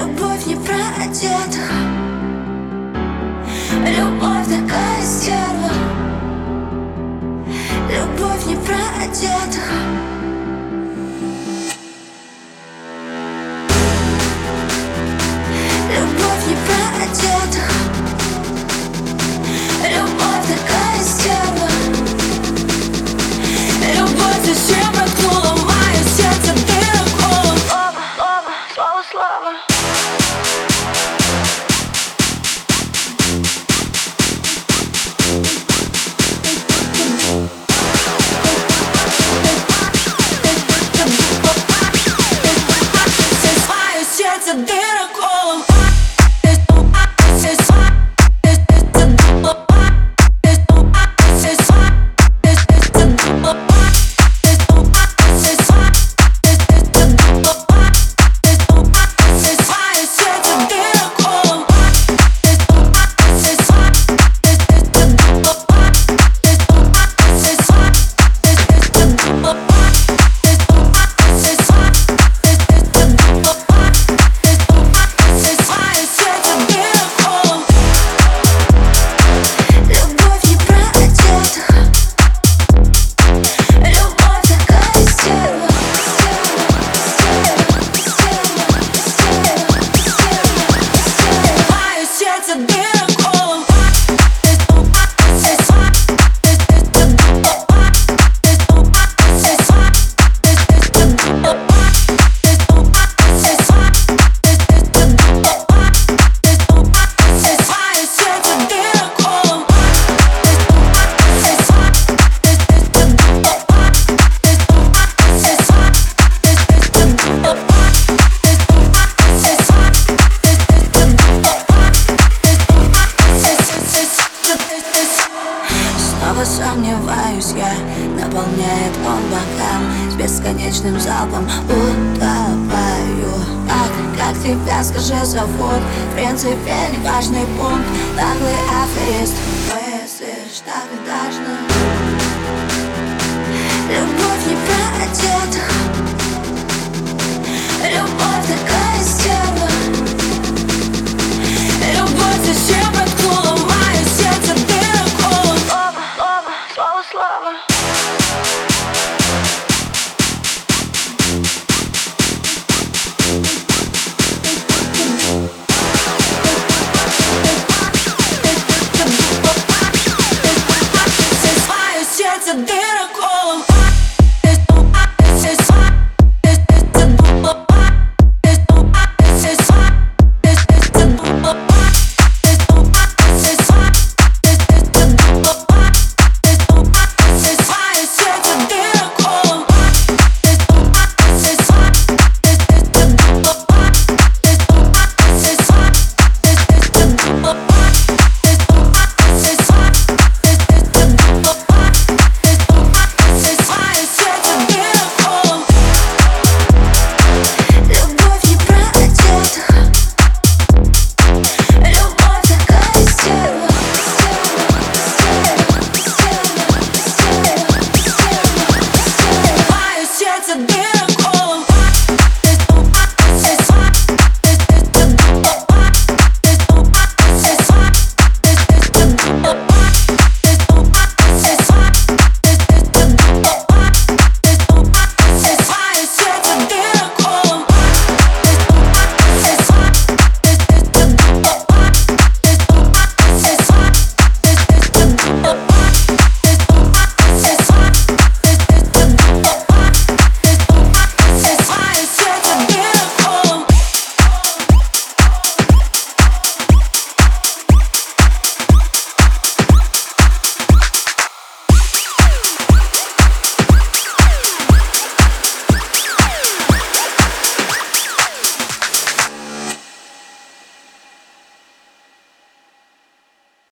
Любовь не про одетых Любовь possibility наполняет он бокал С бесконечным залпом утопаю. Так, как тебя, скажи, зовут? В принципе, неважный пункт. Наглый аферист. Мыслишь так и должна Любовь не possibility